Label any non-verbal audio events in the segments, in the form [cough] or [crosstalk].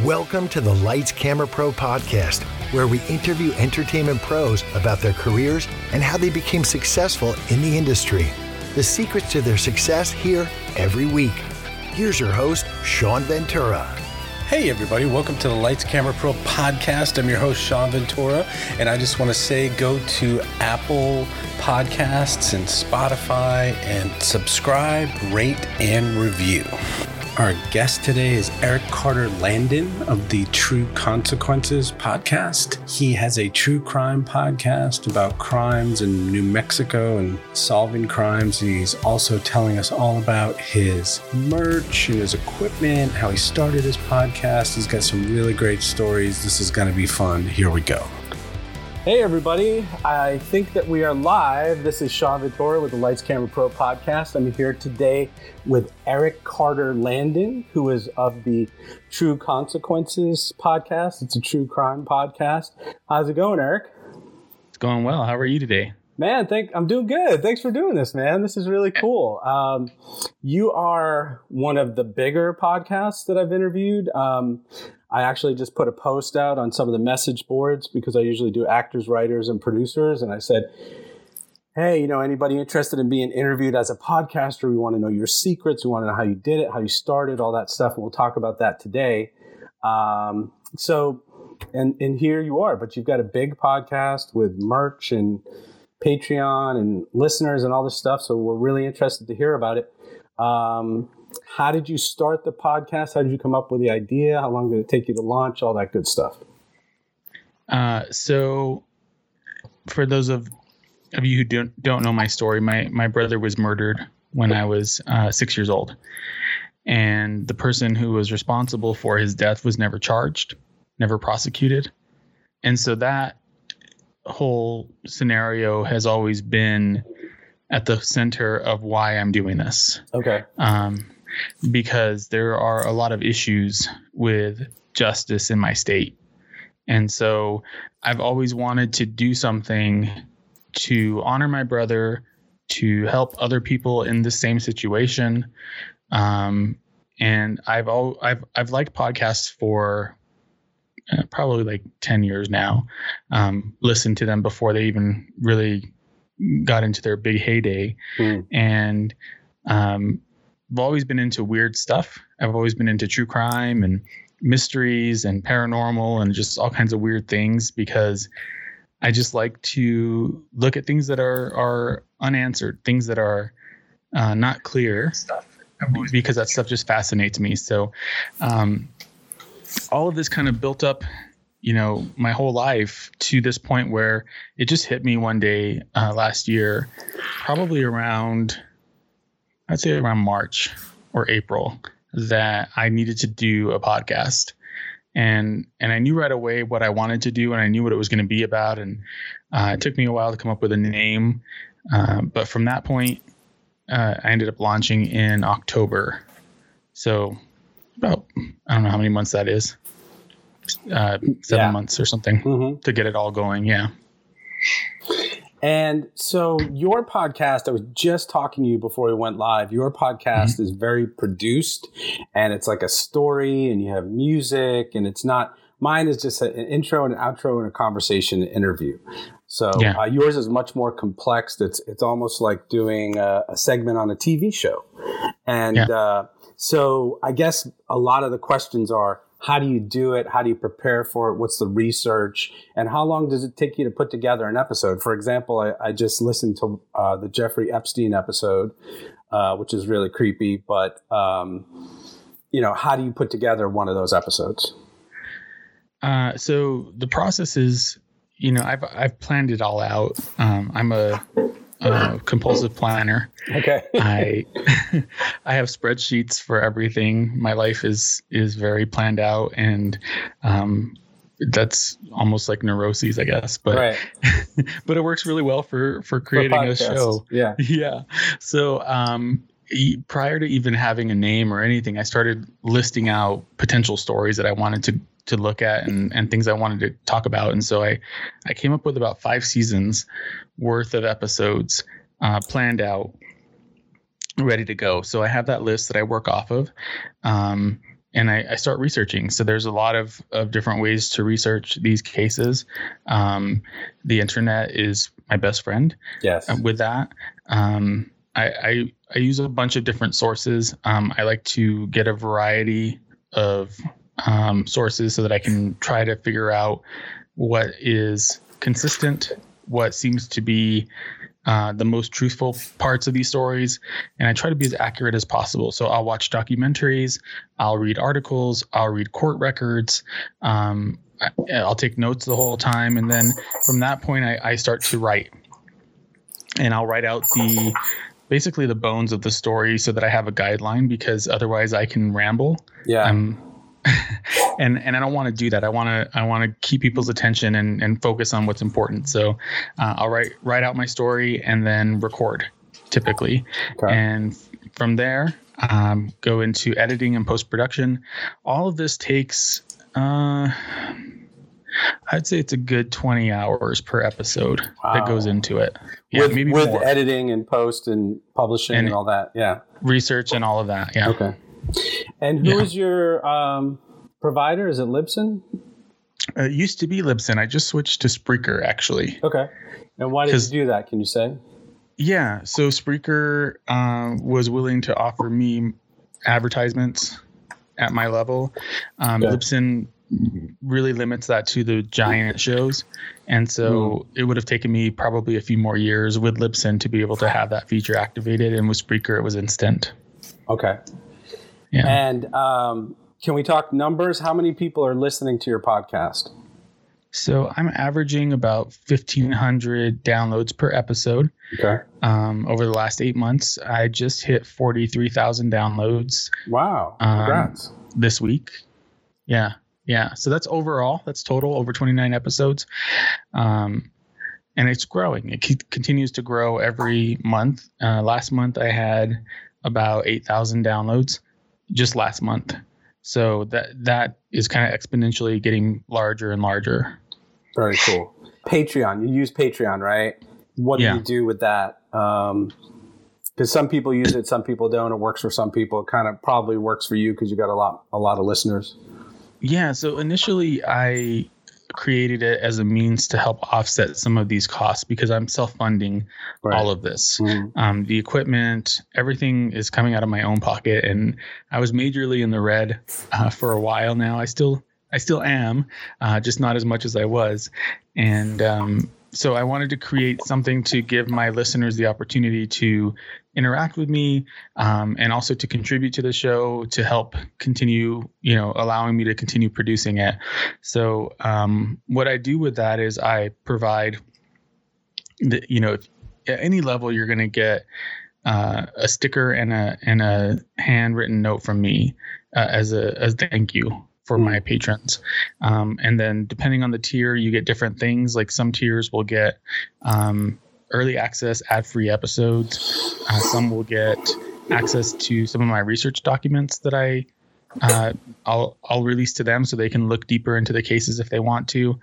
Welcome to the Lights Camera Pro podcast, where we interview entertainment pros about their careers and how they became successful in the industry. The secrets to their success here every week. Here's your host, Sean Ventura. Hey, everybody, welcome to the Lights Camera Pro podcast. I'm your host, Sean Ventura, and I just want to say go to Apple Podcasts and Spotify and subscribe, rate, and review. Our guest today is Eric Carter Landin of the True Consequences podcast. He has a true crime podcast about crimes in New Mexico and solving crimes. He's also telling us all about his merch and his equipment, how he started his podcast. He's got some really great stories. This is going to be fun. Here we go. Hey, everybody. I think that we are live. This is Sean Ventura with the Lights Camera Pro podcast. I'm here today with Eric Carter Landin, who is of the True Consequences podcast. It's a true crime podcast. How's it going, Eric? It's going well. How are you today? Man, thank I'm doing good. Thanks for doing this, man. This is really cool. Um, you are one of the bigger podcasts that I've interviewed. Um, I actually just put a post out on some of the message boards because I usually do actors, writers, and producers. And I said, hey, you know, anybody interested in being interviewed as a podcaster? We want to know your secrets. We want to know how you did it, how you started, all that stuff. And we'll talk about that today. Um, so, and, and here you are, but you've got a big podcast with merch and Patreon and listeners and all this stuff. So we're really interested to hear about it. Um, how did you start the podcast? How did you come up with the idea? How long did it take you to launch? All that good stuff. Uh, so, for those of of you who don't don't know my story, my my brother was murdered when I was uh, six years old, and the person who was responsible for his death was never charged, never prosecuted, and so that whole scenario has always been at the center of why I'm doing this. Okay. Um, because there are a lot of issues with justice in my state. And so I've always wanted to do something to honor my brother, to help other people in the same situation. Um, and I've all I've I've liked podcasts for uh, probably like 10 years now. Um, listened to them before they even really got into their big heyday. Mm. And um, I've always been into weird stuff. I've always been into true crime and mysteries and paranormal and just all kinds of weird things because I just like to look at things that are are unanswered, things that are uh, not clear stuff because that stuff just fascinates me. So, um, all of this kind of built up, you know, my whole life to this point where it just hit me one day uh, last year, probably around I'd say around March or April that I needed to do a podcast. And and I knew right away what I wanted to do, and I knew what it was going to be about. And uh, it took me a while to come up with a name, uh, but from that point, uh, I ended up launching in October. So about I don't know how many months that is, uh, seven yeah. months or something mm-hmm. to get it all going. Yeah. And so your podcast, I was just talking to you before we went live. Your podcast mm-hmm. is very produced and it's like a story and you have music and it's not, mine is just an intro and an outro and a conversation and interview. So yeah. uh, yours is much more complex. It's, it's almost like doing a, a segment on a TV show. And, yeah. uh, so I guess a lot of the questions are, how do you do it? How do you prepare for it? What's the research? And how long does it take you to put together an episode? For example, I, I just listened to uh, the Jeffrey Epstein episode, uh, which is really creepy. But um, you know, how do you put together one of those episodes? Uh, so the process is, you know, I've I've planned it all out. Um, I'm a uh, compulsive planner. Okay. I [laughs] I have spreadsheets for everything. My life is is very planned out, and um, that's almost like neuroses, I guess. But right. [laughs] but it works really well for for creating for a show. Yeah. [laughs] Yeah. So um, prior to even having a name or anything, I started listing out potential stories that I wanted to to look at and, and things I wanted to talk about. And so I, I came up with about five seasons worth of episodes uh, planned out, ready to go. So I have that list that I work off of. Um, and I, I, start researching. So there's a lot of, of different ways to research these cases. Um, the internet is my best friend. Yes. With that, um, I, I, I use a bunch of different sources. Um, I like to get a variety of um, sources so that I can try to figure out what is consistent, what seems to be uh, the most truthful parts of these stories, and I try to be as accurate as possible. So I'll watch documentaries, I'll read articles, I'll read court records. Um, I'll take notes the whole time, and then from that point, I, I start to write, and I'll write out the basically the bones of the story so that I have a guideline because otherwise I can ramble. Yeah. I'm [laughs] and and I don't want to do that. I want to I want to keep people's attention and and focus on what's important. So uh, I'll write write out my story and then record typically, okay. and from there um, go into editing and post production. All of this takes. Uh, I'd say it's a good 20 hours per episode wow. that goes into it. Yeah, with, maybe with more. editing and post and publishing and, and all that. Yeah. Research and all of that. Yeah. Okay. And who yeah. is your um, provider? Is it Libsyn? Uh, it used to be Libsyn. I just switched to Spreaker actually. Okay. And why did you do that? Can you say? Yeah. So Spreaker uh, was willing to offer me advertisements at my level. Um, okay. Libsyn really limits that to the giant shows. And so mm. it would have taken me probably a few more years with Libsyn to be able to have that feature activated. And with Spreaker, it was instant. Okay. Yeah. And um, can we talk numbers? How many people are listening to your podcast? So I'm averaging about 1,500 downloads per episode. Okay. Um, over the last eight months, I just hit 43,000 downloads. Wow! Um, Congrats. Um, this week. Yeah, yeah. So that's overall. That's total over 29 episodes. Um, and it's growing. It c- continues to grow every month. Uh, last month I had about 8,000 downloads just last month. So that that is kind of exponentially getting larger and larger. Very cool. Patreon. You use Patreon, right? What do yeah. you do with that? Um, because some people use it, some people don't. It works for some people. It kind of probably works for you because you got a lot, a lot of listeners. Yeah. So initially, I created it as a means to help offset some of these costs because I'm self funding right. all of this. Mm-hmm. Um, the equipment, everything is coming out of my own pocket, and I was majorly in the red uh, for a while now. I still I still am, uh, just not as much as I was, and um, so I wanted to create something to give my listeners the opportunity to interact with me um, and also to contribute to the show to help continue you know allowing me to continue producing it so um, what i do with that is i provide the, you know at any level you're going to get uh, a sticker and a and a handwritten note from me uh, as a as thank you for my patrons. Um, and then depending on the tier, you get different things. Like some tiers will get um, early access ad free episodes. Uh, some will get access to some of my research documents that I uh, I'll I'll release to them so they can look deeper into the cases if they want to,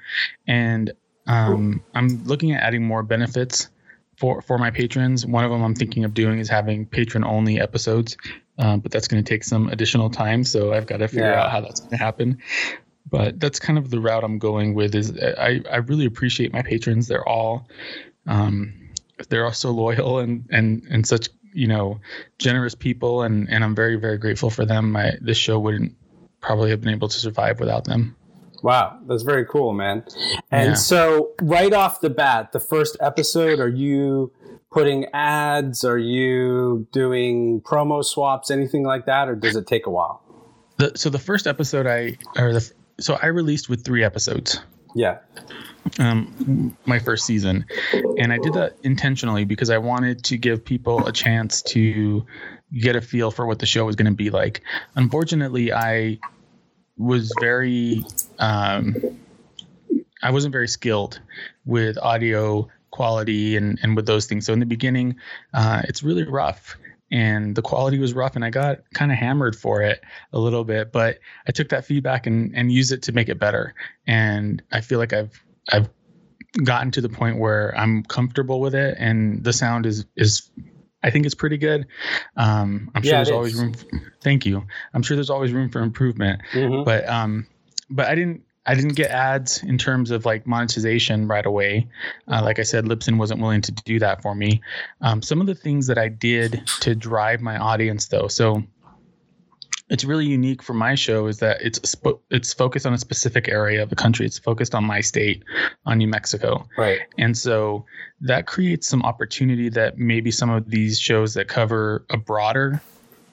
and um, I'm looking at adding more benefits for for my patrons. One of them I'm thinking of doing is having patron only episodes, uh, but that's going to take some additional time. So I've got to figure yeah. out how that's going to happen. But that's kind of the route I'm going with. Is I I really appreciate my patrons. They're all um, they're also loyal and and and such you know generous people and and I'm very very grateful for them. My this show wouldn't probably have been able to survive without them. Wow, that's very cool, man. And yeah. so right off the bat, the first episode, are you putting ads? Are you doing promo swaps, anything like that, or does it take a while? The, so the first episode I or the so I released with three episodes. Yeah um, my first season, and I did that intentionally because I wanted to give people a chance to get a feel for what the show was going to be like. Unfortunately, I was very um, I wasn't very skilled with audio quality and and with those things. So in the beginning, uh, it's really rough and the quality was rough and I got kind of hammered for it a little bit, but I took that feedback and, and used it to make it better. And I feel like I've I've gotten to the point where I'm comfortable with it, and the sound is is I think it's pretty good. Um, I'm sure Yeah, there's always room. thank you. I'm sure there's always room for improvement. Mhm. But um, but I didn't. I didn't get ads in terms of like monetization right away. Uh, like I said, Libsyn wasn't willing to do that for me. Um, some of the things that I did to drive my audience, though, so it's really unique for my show is that it's it's focused on a specific area of the country. It's focused on my state, on New Mexico. Right. And so that creates some opportunity that maybe some of these shows that cover a broader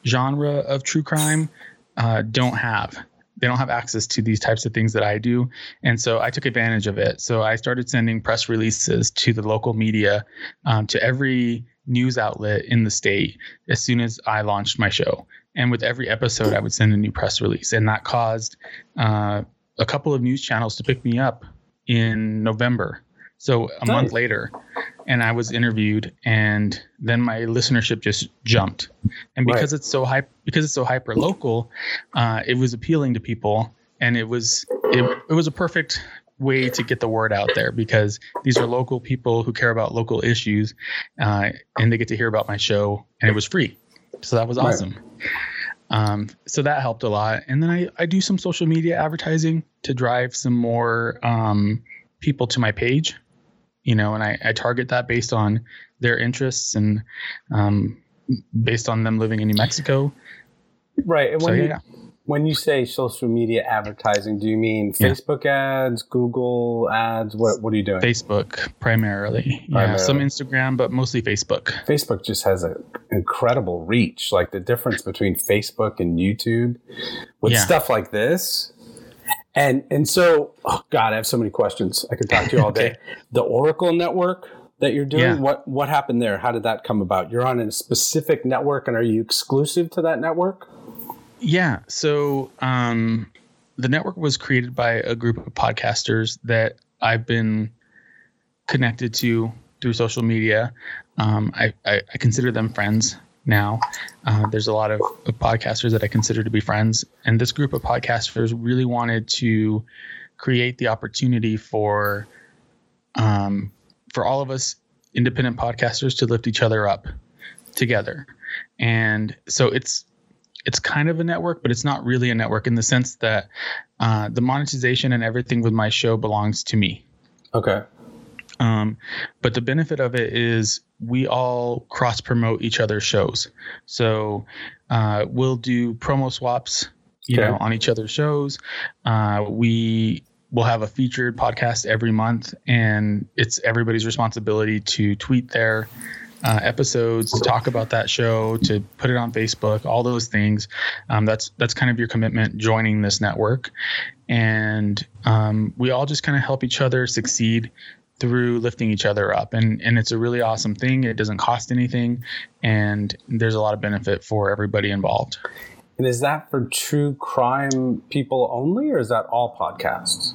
genre of true crime uh, don't have. They don't have access to these types of things that I do. And so I took advantage of it. So I started sending press releases to the local media, um, to every news outlet in the state as soon as I launched my show. And with every episode, I would send a new press release. And that caused uh, a couple of news channels to pick me up in November. So a month later, and I was interviewed, and then my listenership just jumped. And because it's so hype, because it's so hyper local, uh, it was appealing to people, and it was it, it was a perfect way to get the word out there because these are local people who care about local issues, uh, and they get to hear about my show, and it was free, so that was Right. awesome. Um, so that helped a lot. And then I, I do some social media advertising to drive some more um, people to my page, you know, and I, I target that based on their interests and um, based on them living in New Mexico. Right. And So when you yeah, when you say social media advertising, do you mean Yeah. Facebook ads, Google ads? What what are you doing? Facebook primarily. Yeah, some Instagram, but mostly Facebook. Facebook just has an incredible reach. Like the difference between Facebook and YouTube with Yeah. stuff like this. And and so, oh God, I have so many questions. I could talk to you all [laughs] day. Okay. The Oracle network that you're doing, Yeah. what what happened there? How did that come about? You're on a specific network, and are you exclusive to that network? Yeah. So um, the network was created by a group of podcasters that I've been connected to through social media. Um, I, I, I consider them friends now. Uh, there's a lot of, of podcasters that I consider to be friends. And this group of podcasters really wanted to create the opportunity for um, for all of us independent podcasters to lift each other up together. And so it's it's kind of a network, but it's not really a network in the sense that uh, the monetization and everything with my show belongs to me. Okay. Um, but the benefit of it is we all cross promote each other's shows. So uh, we'll do promo swaps, you Okay. know, on each other's shows. Uh, we will have a featured podcast every month, and it's everybody's responsibility to tweet their uh, episodes, to talk about that show, to put it on Facebook, all those things. Um, that's that's kind of your commitment joining this network, and um, we all just kind of help each other succeed through lifting each other up. And and it's a really awesome thing. It doesn't cost anything. And there's a lot of benefit for everybody involved. And is that for true crime people only, or is that all podcasts?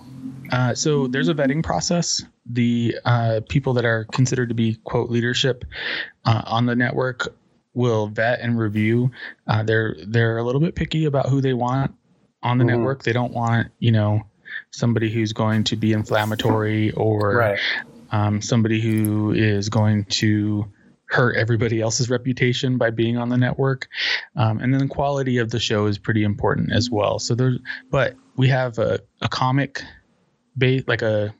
uh, so there's a vetting process the uh, people that are considered to be quote leadership uh, on the network will vet and review uh, they're they're a little bit picky about who they want on the Mhm. network they don't want you know somebody who's going to be inflammatory or Right. um, somebody who is going to hurt everybody else's reputation by being on the network. Um, and then the quality of the show is pretty important as well. So there's, but we have a, a comic base, like a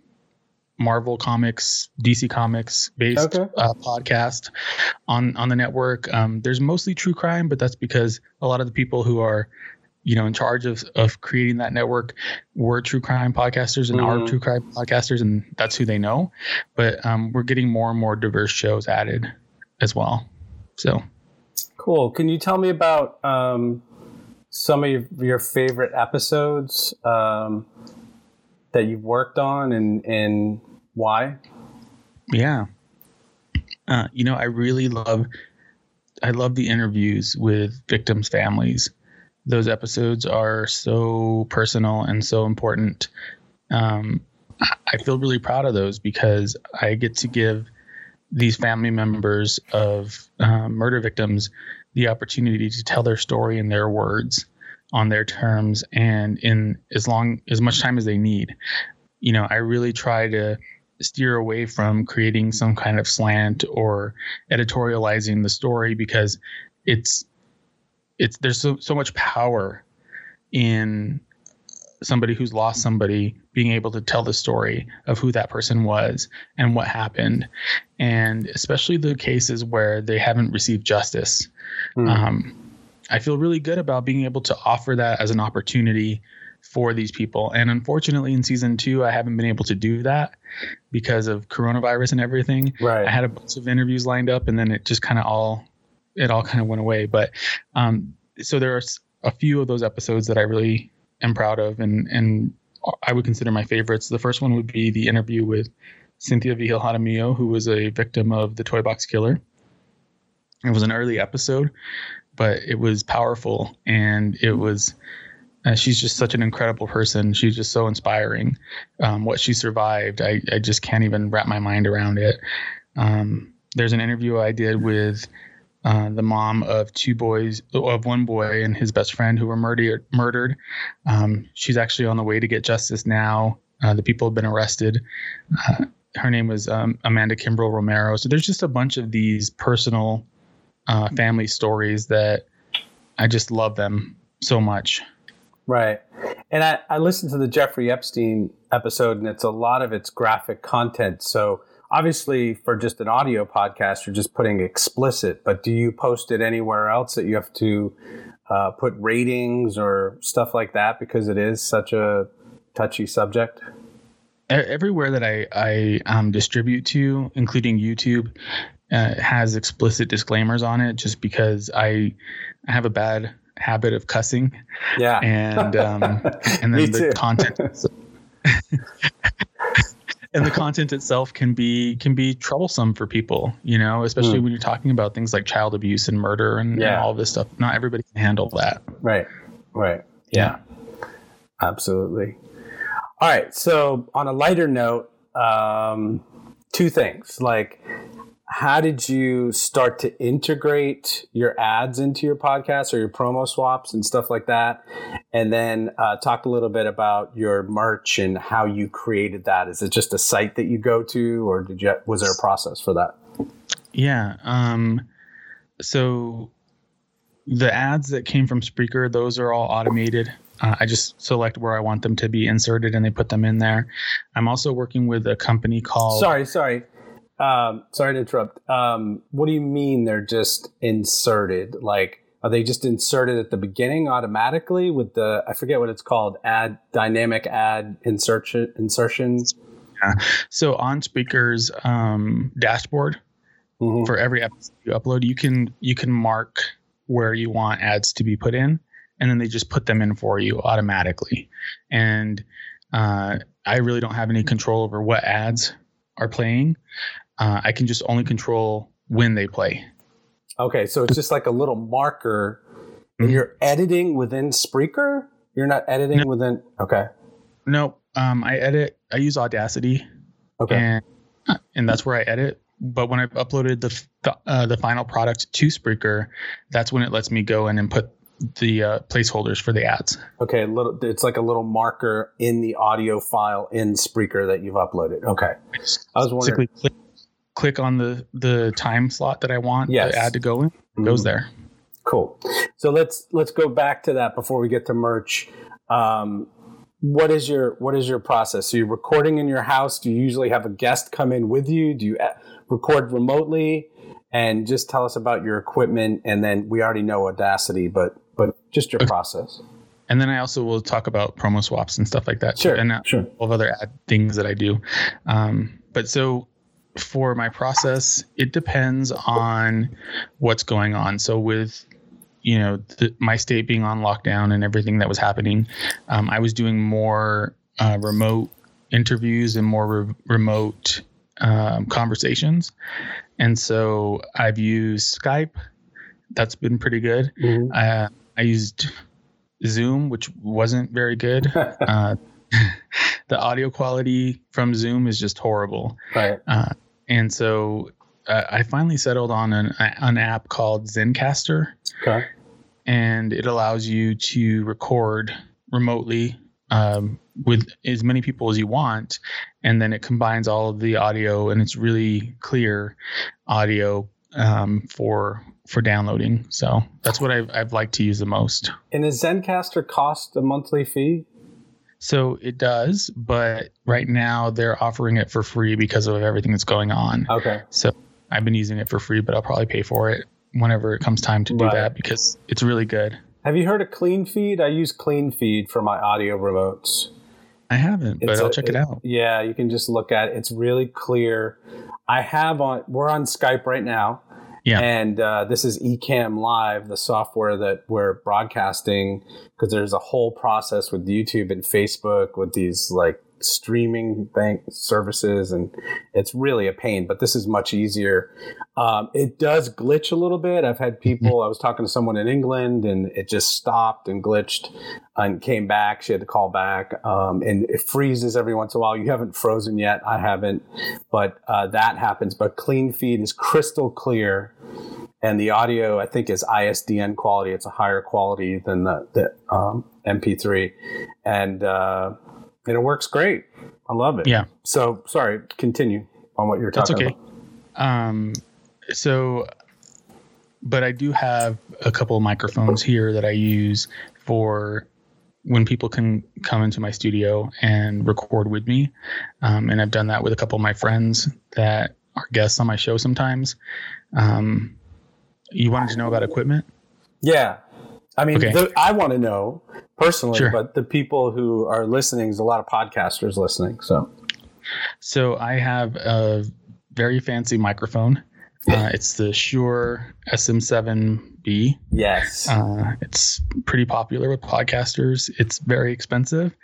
Marvel Comics, DC Comics based Okay. uh, podcast on on the network. Um, there's mostly true crime, but that's because a lot of the people who are you know in charge of of creating that network were true crime podcasters and Mhm. are true crime podcasters and that's who they know but um, we're getting more and more diverse shows added as well so Cool. Can you tell me about um, some of your, your favorite episodes um, that you've worked on and, and why? yeah. Uh, you know i really love i love the interviews with victims families. Those episodes are so personal and so important. Um, I- feel really proud of those because i get to give these family members of uh, murder victims the opportunity to tell their story in their words on their terms and in as long as much time as they need. You know i really try to steer away from creating some kind of slant or editorializing the story because it's it's there's so so much power in somebody who's lost somebody being able to tell the story of who that person was and what happened and especially the cases where they haven't received justice mm. um, i feel really good about being able to offer that as an opportunity for these people and unfortunately in season two i haven't been able to do that because of coronavirus and everything right i had a bunch of interviews lined up and then it just kind of all it all kind of went away but um, so there are a few of those episodes that i really am proud of and and I would consider my favorites. The first one would be the interview with Cynthia Vigil Jaramillo, who was a victim of the Toy Box Killer. It was an early episode, but it was powerful and it was. Uh, she's just such an incredible person. She's just so inspiring. Um, what she survived, I, I just can't even wrap my mind around it. Um, there's an interview I did with uh, the mom of two boys, of one boy and his best friend who were murdered. Murdered. Um, she's actually on the way to get justice now. Uh, the people have been arrested. Uh, her name was um, Amanda Kimbrell Romero. So there's just a bunch of these personal uh, family stories that I just love them so much. Right. And I, I listened to the Jeffrey Epstein episode, and it's a lot of its graphic content. So obviously for just an audio podcast you're just putting explicit but do you post it anywhere else that you have to uh, put ratings or stuff like that because it is such a touchy subject everywhere that i i um, distribute to including youtube uh, has explicit disclaimers on it just because i i have a bad habit of cussing. Yeah. And um [laughs] and then the content [laughs] and the content itself can be can be troublesome for people you know especially mm. when you're talking about things like child abuse and murder and, yeah. and, all this stuff. Not everybody can handle that. Right. Right. Yeah. yeah. absolutely. All right. So on a lighter note um, two things. Like how did you start to integrate your ads into your podcast or your promo swaps and stuff like that and then uh, talk a little bit about your merch and how you created that is it just a site that you go to or did you was there a process for that yeah um, so the ads that came from Spreaker, those are all automated. Uh, I just select where I want them to be inserted and they put them in there. I'm also working with a company called. Sorry, sorry. Um, sorry to interrupt. Um, what do you mean they're just inserted? Like, are they just inserted at the beginning automatically with the I forget what it's called ad dynamic ad insertion insertion? Yeah. So on Spreaker's um, dashboard mm-hmm. for every episode you upload, you can you can mark where you want ads to be put in, and then they just put them in for you automatically. And uh, I really don't have any control over what ads are playing uh, I can just only control when they play. Okay, so it's just like a little marker. Mm-hmm. You're editing within Spreaker. You're not editing no. within. Okay. No, um, I edit. I use Audacity. Okay. And and that's where I edit. But when I've uploaded the uh, the final product to Spreaker, that's when it lets me go in and put the uh, placeholders for the ads. Okay, little, it's like a little marker in the audio file in Spreaker that you've uploaded. Okay, I was wondering. Click, click on the the time slot that I want yes. the ad to go in, mm-hmm. goes there. Cool. So let's let's go back to that before we get to merch. Um, what is your what is your process? So you're recording in your house. Do you usually have a guest come in with you? Do you uh, record remotely? And just tell us about your equipment. And then we already know Audacity, but but just your okay. process. And then I also will talk about promo swaps and stuff like that. Sure. And sure. all of other ad things that I do. Um, but so for my process, it depends on what's going on. So with you know the, my state being on lockdown and everything that was happening, um, I was doing more uh, remote interviews and more re- remote um, conversations, and so I've used Skype. That's been pretty good. Mm-hmm. Uh, I used Zoom, which wasn't very good. [laughs] uh, [laughs] the audio quality from Zoom is just horrible. Right. Uh, and so uh, I finally settled on an, an app called Zencastr. Okay. And it allows you to record remotely um, with as many people as you want, and then it combines all of the audio, and it's really clear audio um, for for downloading. So that's what I've I've liked to use the most. And does Zencastr cost a monthly fee? So it does, but right now they're offering it for free because of everything that's going on. Okay. So I've been using it for free, but I'll probably pay for it whenever it comes time to do Right. that because it's really good. Have you heard of Clean Feed? I use Clean Feed for my audio remotes. I haven't, but It's I'll a- check it out. Yeah, you can just look at it. It's really clear. I have on. We're on Skype right now. Yeah. And uh, this is Ecamm Live, the software that we're broadcasting because there's a whole process with YouTube and Facebook with these like streaming bank services, and it's really a pain. But this is much easier. Um, it does glitch a little bit. I've had people. I was talking to someone in England, and it just stopped and glitched and came back. She had to call back, um, and it freezes every once in a while. You haven't frozen yet. I haven't, but uh, that happens. But clean feed is crystal clear, and the audio I think is ISDN quality. It's a higher quality than the, the um, MP3, and uh, and it works great. I love it. Yeah. So sorry. Continue on what you're talking That's okay. about. Um, so, but I do have a couple of microphones here that I use for when people can come into my studio and record with me. Um, and I've done that with a couple of my friends that are guests on my show sometimes. Um, you wanted to know about equipment? Yeah. I mean, Okay. the, I want to know personally, Sure. but the people who are listening, there's a lot of podcasters listening. So, So I have a very fancy microphone. Uh, [laughs] it's the Shure SM7B. yes. Uh, it's pretty popular with podcasters. It's very expensive,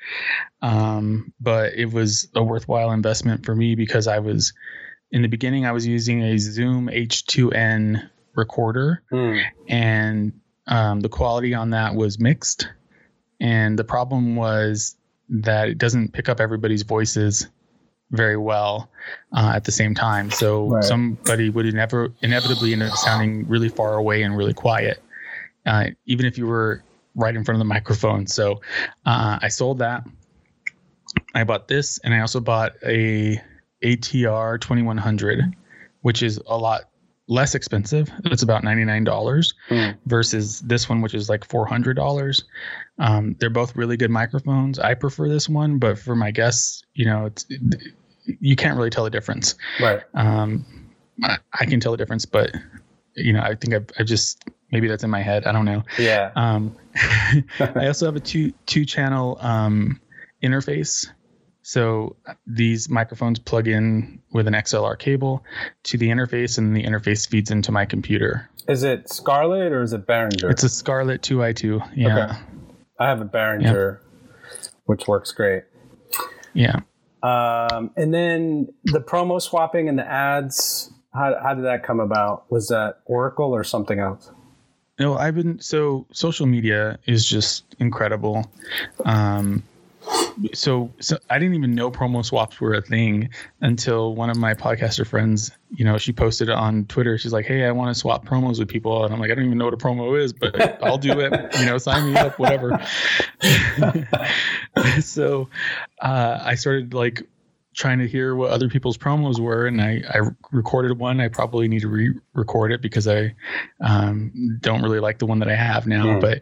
um, but it was a worthwhile investment for me because I was in the beginning I was using a Zoom H2n recorder, Hmm. and um, the quality on that was mixed. And the problem was that it doesn't pick up everybody's voices very well uh, at the same time. So Right. somebody would inevitably end up sounding really far away and really quiet, uh, even if you were right in front of the microphone. So uh, I sold that. I bought this, and I also bought a ATR 2100, which is a lot less expensive. It's about $99 Hmm. versus this one, which is like $400. Um, they're both really good microphones. I prefer this one, but for my guests, you know, it's, you can't really tell the difference. Right. Um, I, I can tell the difference, but you know, I think I've, I just, maybe that's in my head. I don't know. Yeah. Um, [laughs] I [laughs] also have a two two channel um, interface. So these microphones plug in with an XLR cable to the interface, and the interface feeds into my computer. Is it Scarlett or is it Behringer? It's a Scarlett 2i2. Yeah, Okay. I have a Behringer, which works great. yeah. Um, and then the promo swapping and the ads. How, how did that come about? Was that Oracle or something else? No, I've been so social media is just incredible. Um, so, so I didn't even know promo swaps were a thing until one of my podcaster friends, you know, she posted on Twitter. She's like, "Hey, I want to swap promos with people," and I'm like, "I don't even know what a promo is, but I'll do it. You know, sign me up, whatever." [laughs] so, uh, I started like trying to hear what other people's promos were and I, I recorded one i probably need to re-record it because i um, don't really like the one that i have now Mm. but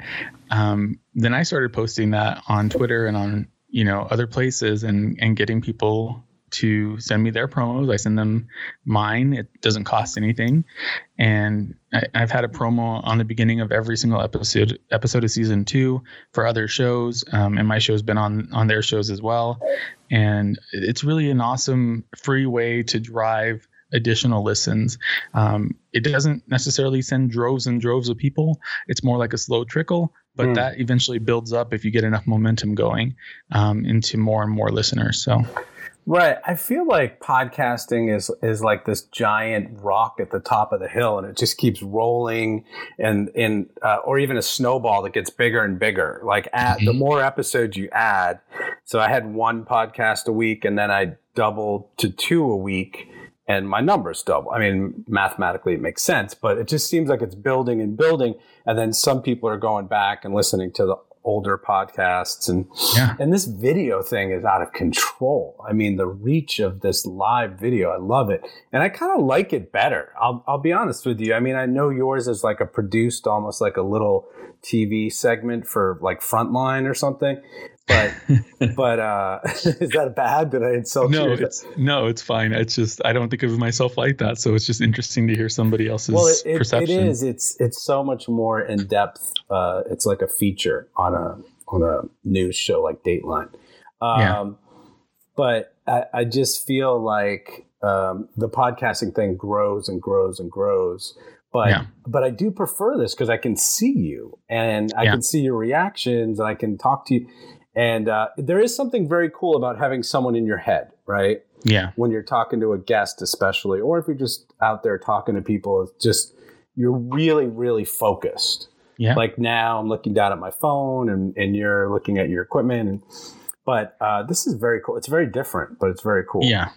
um, then i started posting that on twitter and on you know other places and and getting people to send me their promos. I send them mine. It doesn't cost anything. And I, i've had a promo on the beginning of every single episode episode of season two for other shows um, and my show's been on on their shows as well. And it's really an awesome free way to drive additional listens. Um, it doesn't necessarily send droves and droves of people. It's more like a slow trickle, but Hmm. that eventually builds up if you get enough momentum going um, into more and more listeners. So Right. I feel like podcasting is is like this giant rock at the top of the hill, and it just keeps rolling, and and uh, or even a snowball that gets bigger and bigger. Like at the more episodes you add, so I had one podcast a week, and then I doubled to two a week, and my numbers double. I mean, mathematically it makes sense, but it just seems like it's building and building, and then some people are going back and listening to the older podcasts and Yeah. and this video thing is out of control. I mean, the reach of this live video, I love it. And I kind of like it better. I'll I'll be honest with you. I mean, I know yours is like a produced almost like a little TV segment for like Frontline or something. But [laughs] but uh [laughs] is that bad? that I insult no, you? it's no, it's fine. It's just I don't think of myself like that, so it's just interesting to hear somebody else's well, it, it, it perception. is. It's it's so much more in depth. Uh, it's like a feature on a on a news show like Dateline. Um, Yeah. But I, I just feel like um, the podcasting thing grows and grows and grows. But Yeah. but I do prefer this because I can see you and I Yeah. can see your reactions and I can talk to you. And uh, there is something very cool about having someone in your head, right? Yeah, when you're talking to a guest especially or if you're just out there talking to people it's just you're really really focused yeah, like now i'm looking down at my phone and, and you're looking at your equipment and but uh, this is very cool it's very different but it's very cool yeah.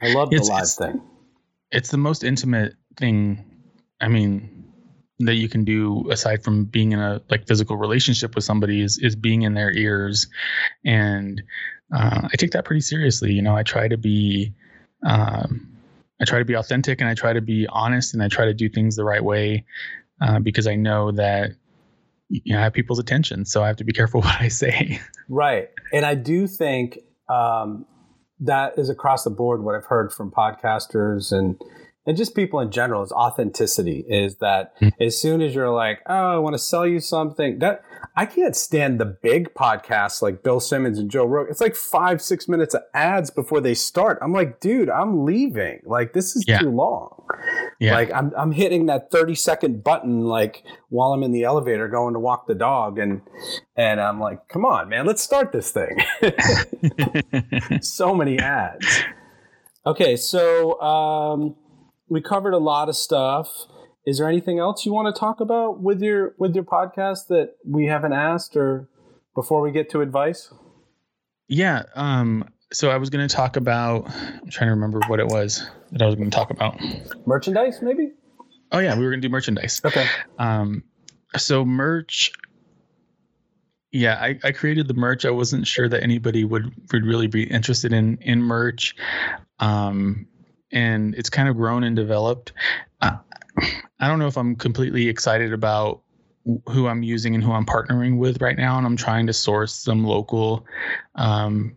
i love the It's- live it's- thing It's the most intimate thing. I mean, that you can do aside from being in a like physical relationship with somebody is is being in their ears, and uh, I take that pretty seriously. You know, I try to be. Um, I try to be authentic and I try to be honest and I try to do things the right way uh, because I know that you know, I have people's attention. So I have to be careful [laughs] what I say. Right. And I do think um, that is across the board what I've heard from podcasters and and just people in general is authenticity is that Hmm. as soon as you're like, oh, I want to sell you something, that I can't stand the big podcasts like Bill Simmons and Joe Rogan. It's like five, six minutes of ads before they start. I'm like, dude, I'm leaving. Like this is Yeah. too long. Yeah. Like I'm I'm hitting that 30 second button like while I'm in the elevator going to walk the dog and and I'm like, come on, man, let's start this thing. [laughs] [laughs] so many ads. Okay, so um, we covered a lot of stuff. Is there anything else you want to talk about with your with your podcast that we haven't asked or before we get to advice? yeah. Um, so I was going to talk about, I'm trying to remember what it was that I was going to talk about. Merchandise, maybe? Oh yeah, we were going to do merchandise. Okay. Um, so merch. Yeah, I, I created the merch. I wasn't sure that anybody would would really be interested in in merch, um, and it's kind of grown and developed. Uh, I don't know if I'm completely excited about who I'm using and who I'm partnering with right now, and I'm trying to source some local um,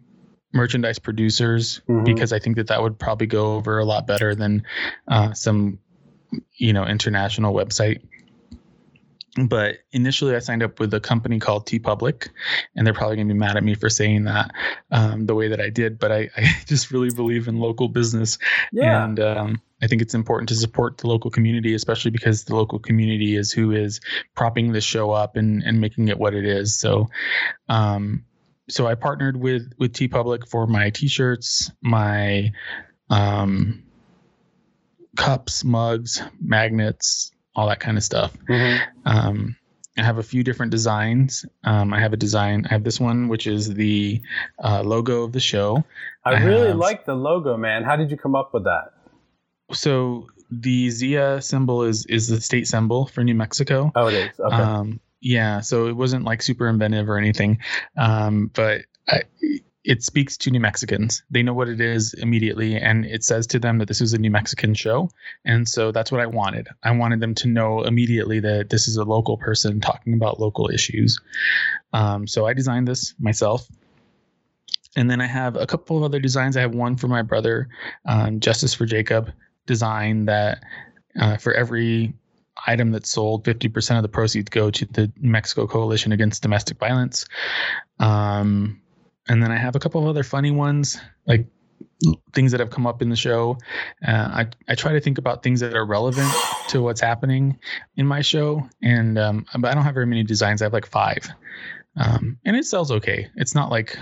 merchandise producers Mhm. because I think that that would probably go over a lot better than uh, some you know international website but initially i signed up with a company called TeePublic and they're probably going to be mad at me for saying that um, the way that i did but I, [laughs] I just really believe in local business Yeah. and um, i think it's important to support the local community especially because the local community is who is propping the show up and, and making it what it is so um, so i partnered with with TeePublic for my t-shirts my um, cups mugs magnets all that kind of stuff Mhm. um, I have a few different designs. Um, I have a design. I have this one, which is the uh, logo of the show. I, I really have- like the logo, man. How did you come up with that? So the Zia symbol is is the state symbol for New Mexico. Oh, it is. Okay. Um, yeah, so it wasn't like super inventive or anything, um, but I, it speaks to New Mexicans. They know what it is immediately, and it says to them that this is a New Mexican show. And so that's what I wanted. I wanted them to know immediately that this is a local person talking about local issues. Um, so I designed this myself. And then I have a couple of other designs. I have one for my brother, um, Justice for Jacob design that uh, for every item that's sold, 50% of the proceeds go to the Mexico Coalition Against Domestic Violence. Um, and then I have a couple of other funny ones, like things that have come up in the show. Uh, I, I try to think about things that are relevant to what's happening in my show. And um, but I don't have very many designs. I have like five. Um, and it sells okay. It's not like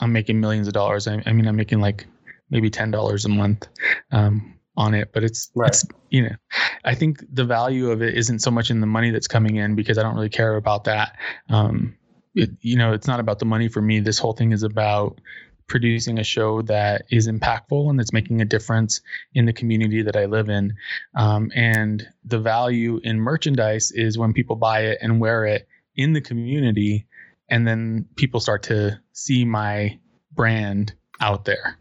I'm making millions of dollars. I, I mean, I'm making like maybe $10 a month. Um, on it, but it's, Right. it's you know, I think the value of it isn't so much in the money that's coming in because I don't really care about that. Um, it, you know, it's not about the money for me. This whole thing is about producing a show that is impactful and that's making a difference in the community that I live in. Um, and the value in merchandise is when people buy it and wear it in the community and then people start to see my brand out there.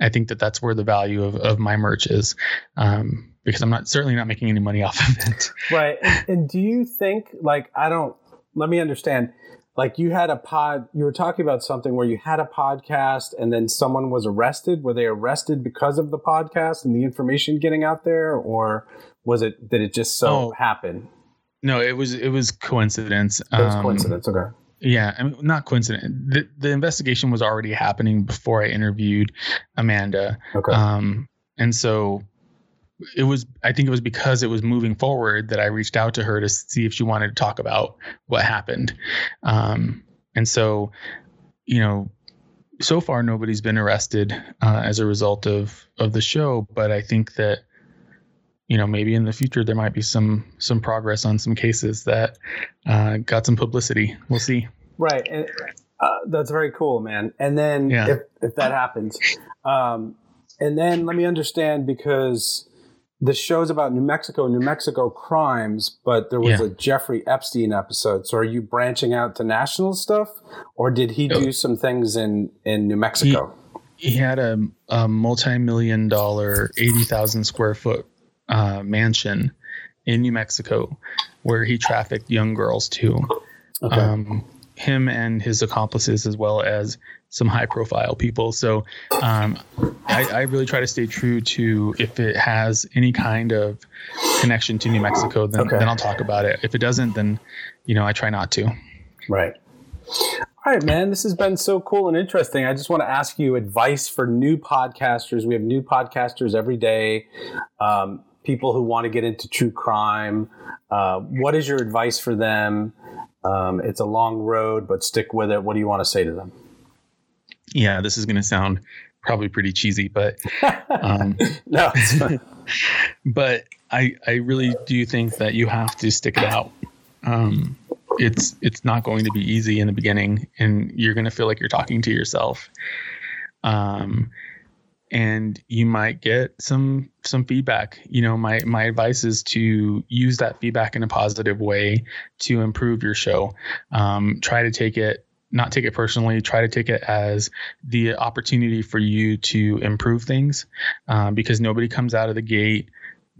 I think that that's where the value of, of my merch is, um, because I'm not certainly not making any money off of it. Right. And, and do you think like I don't let me understand like you had a pod you were talking about something where you had a podcast and then someone was arrested were they arrested because of the podcast and the information getting out there or was it did it just so oh, happen no it was it was coincidence it was um, coincidence okay yeah, I mean, not coincident. The, the investigation was already happening before I interviewed Amanda. Okay. Um, and so it was, I think it was because it was moving forward that I reached out to her to see if she wanted to talk about what happened. Um, and so, you know, so far nobody's been arrested uh, as a result of of the show, but I think that you know maybe in the future there might be some some progress on some cases that uh, got some publicity. We'll see. Right, and uh, that's very cool, man. And then yeah. if if that happens, um, and then let me understand because the show's about New Mexico, New Mexico crimes, but there was yeah. a Jeffrey Epstein episode. So are you branching out to national stuff, or did he do some things in in New Mexico? He, he had a, a multi-million dollar, eighty thousand square foot uh, mansion in New Mexico where he trafficked young girls to. Okay. Um, him and his accomplices, as well as some high profile people. So um, I, I, really try to stay true to if it has any kind of connection to New Mexico, then, okay. then I'll talk about it. If it doesn't, then, you know, I try not to. Right. All right, man. This has been so cool and interesting. I just want to ask you advice for new podcasters. We have new podcasters every day. Um, people who want to get into true crime. Uh, what is your advice for them? Um, it's a long road, but stick with it. What do you want to say to them? Yeah, this is going to sound probably pretty cheesy, but um, [laughs] no, [laughs] but I I really do think that you have to stick it out. Um, it's it's not going to be easy in the beginning, and you're going to feel like you're talking to yourself. Um, and you might get some some feedback you know my my advice is to use that feedback in a positive way to improve your show um, try to take it not take it personally try to take it as the opportunity for you to improve things um, because nobody comes out of the gate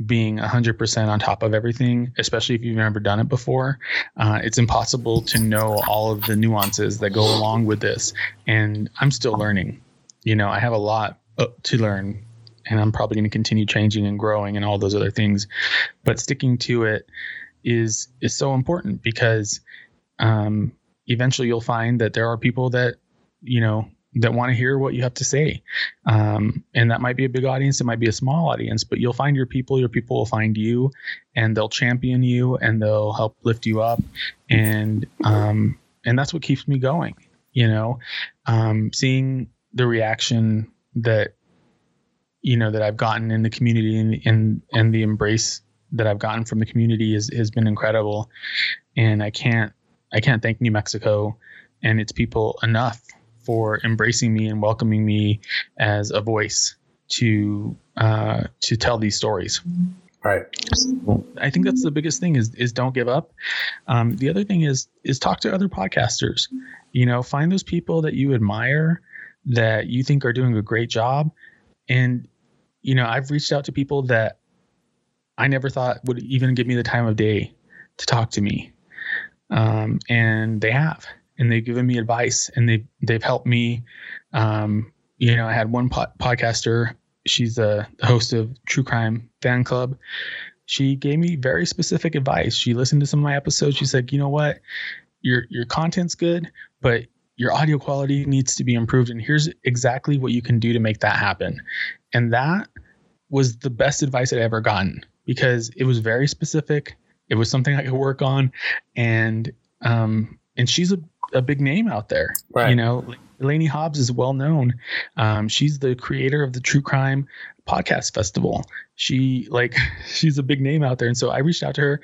being 100% on top of everything, especially if you've never done it before. Uh, it's impossible to know all of the nuances that go along with this. And I'm still learning. You know, I have a lot uh, to learn and i'm probably going to continue changing and growing and all those other things. But sticking to it is is so important because um, eventually you'll find that there are people that you know that want to hear what you have to say. Um, and that might be a big audience it might be a small audience but you'll find your people your people will find you and they'll champion you and they'll help lift you up and um, and that's what keeps me going you know? Um, seeing the reaction that you know that I've gotten in the community and and and the embrace that I've gotten from the community is has been incredible, and I can't I can't thank New Mexico and its people enough for embracing me and welcoming me as a voice to uh, to tell these stories. Right. I think that's the biggest thing is is don't give up. Um, the other thing is is talk to other podcasters. You know, find those people that you admire that you think are doing a great job. And, you know, I've reached out to people that I never thought would even give me the time of day to talk to me. Um, and they have, and they've given me advice and they, they've helped me. Um, you know, I had one po- podcaster, she's a host of True Crime Fan Club. She gave me very specific advice. She listened to some of my episodes. She said, you know what? Your, your content's good, but your audio quality needs to be improved and here's exactly what you can do to make that happen and that was the best advice i'd ever gotten because it was very specific it was something i could work on and um and she's a, a big name out there right. you know Lainey Hobbs is well known. Um, she's the creator of the True Crime Podcast Festival. She like [laughs] she's a big name out there, and so I reached out to her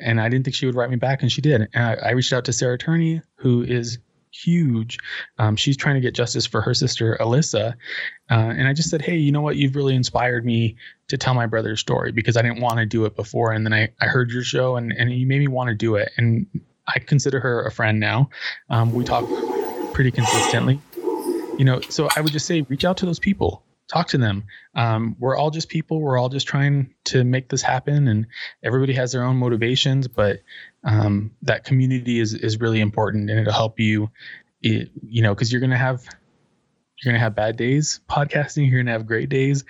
and I didn't think she would write me back, and she did. And I, I reached out to Sarah Turney, who is huge. Um, she's trying to get justice for her sister Alissa, uh, and I just said, "Hey, you know what? You've really inspired me to tell my brother's story because I didn't want to do it before, and then I, I heard your show, and and you made me want to do it, and I consider her a friend now. Um, we talk pretty consistently. You know, so I would just say reach out to those people, talk to them. Um, we're all just people. We're all just trying to make this happen, and everybody has their own motivations. But um, that community is is really important, and it'll help you. It, you know, because you're gonna have you're to have bad days podcasting. You're to have great days.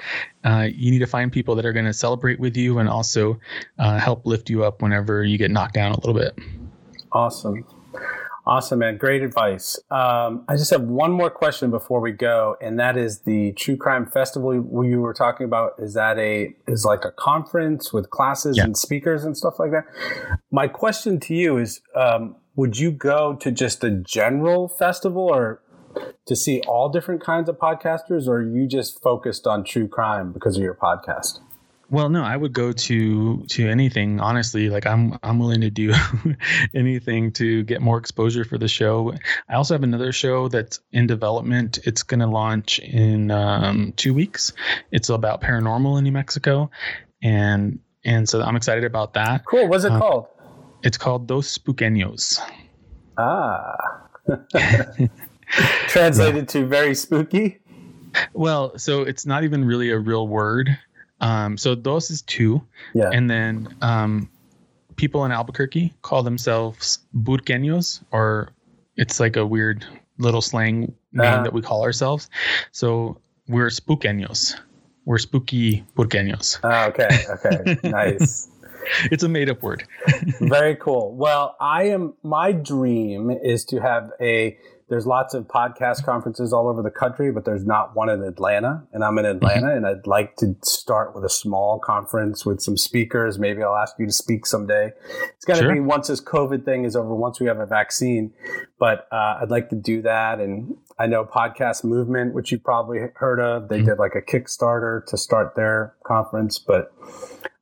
Uh, you need to find people that are to celebrate with you and also uh, help lift you up whenever you get knocked down a little bit. Awesome. Awesome, man. Great advice. Um, I just have one more question before we go, and that is the True Crime Festival we were talking about. Is that a is like a conference with classes yeah. and speakers and stuff like that? My question to you is: um, Would you go to just a general festival, or to see all different kinds of podcasters, or are you just focused on true crime because of your podcast? Well, no, I would go to to anything. Honestly, like I'm I'm willing to do [laughs] anything to get more exposure for the show. I also have another show that's in development. It's going to launch in um, two weeks. It's about paranormal in New Mexico, and and so I'm excited about that. Cool. What's it um, called? It's called Dos Spookeños. Ah. [laughs] [laughs] Translated to very spooky. Well, so it's not even really a real word. Um, so dos is two. Yeah. And then um, people in Albuquerque call themselves burqueños, or it's like a weird little slang name uh that we call ourselves. So we're spookeños. We're spooky burqueños. Oh, okay. Okay. [laughs] nice. it's a made up word. Very cool. Well, I am, my dream is to have a there's lots of podcast conferences all over the country, but there's not one in Atlanta. And I'm in Atlanta, mm-hmm. and I'd like to start with a small conference with some speakers. Maybe I'll ask you to speak someday. It's going to sure. be once this COVID thing is over, once we have a vaccine. But uh, I'd like to do that. And I know Podcast Movement, which you've probably heard of, they mm-hmm. did like a Kickstarter to start their conference. But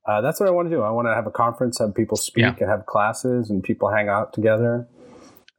uh, that's what I want to do. I want to have a conference, have people speak, yeah. and have classes, and people hang out together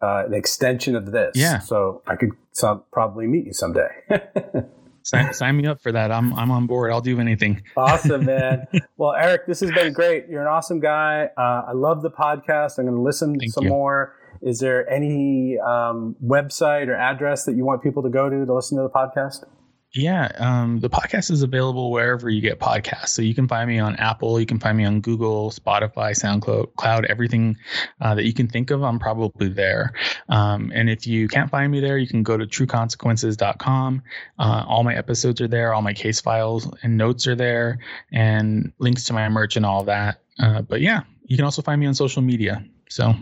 uh, an extension of this. Yeah. So I could some, probably meet you someday. [laughs] sign, sign, me up for that. I'm I'm on board. I'll do anything. awesome, man. [laughs] Well, Eric, this has been great. You're an awesome guy. Uh, I love the podcast. I'm going to listen Thank some you. more. Is there any um, website or address that you want people to go to to listen to the podcast? Yeah, um, the podcast is available wherever you get podcasts. So you can find me on Apple, you can find me on Google, Spotify, SoundCloud, Cloud, everything uh, that you can think of. I'm probably there. Um, and if you can't find me there, you can go to trueconsequences.com. Uh, all my episodes are there, all my case files and notes are there, and links to my merch and all that. Uh, but yeah, you can also find me on social media. So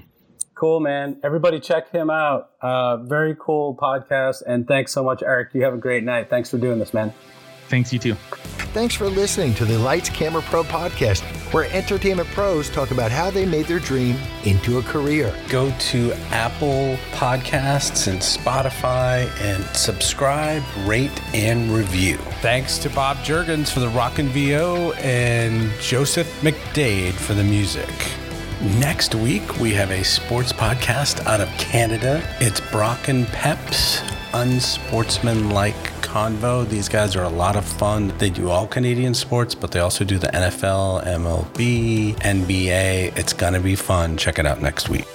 Cool, man. Everybody check him out. Uh, very cool podcast. And thanks so much, Eric. You have a great night. Thanks for doing this, man. Thanks, you too. Thanks for listening to the Lights Camera Pro podcast, where entertainment pros talk about how they made their dream into a career. Go to Apple Podcasts and Spotify and subscribe, rate, and review. Thanks to Bob Jurgens for the Rockin' VO and Joseph McDade for the music. Next week, we have a sports podcast out of Canada. It's Brock and Pep's Unsportsmanlike Convo. These guys are a lot of fun. They do all Canadian sports, but they also do the NFL, MLB, NBA. It's going to be fun. Check it out next week.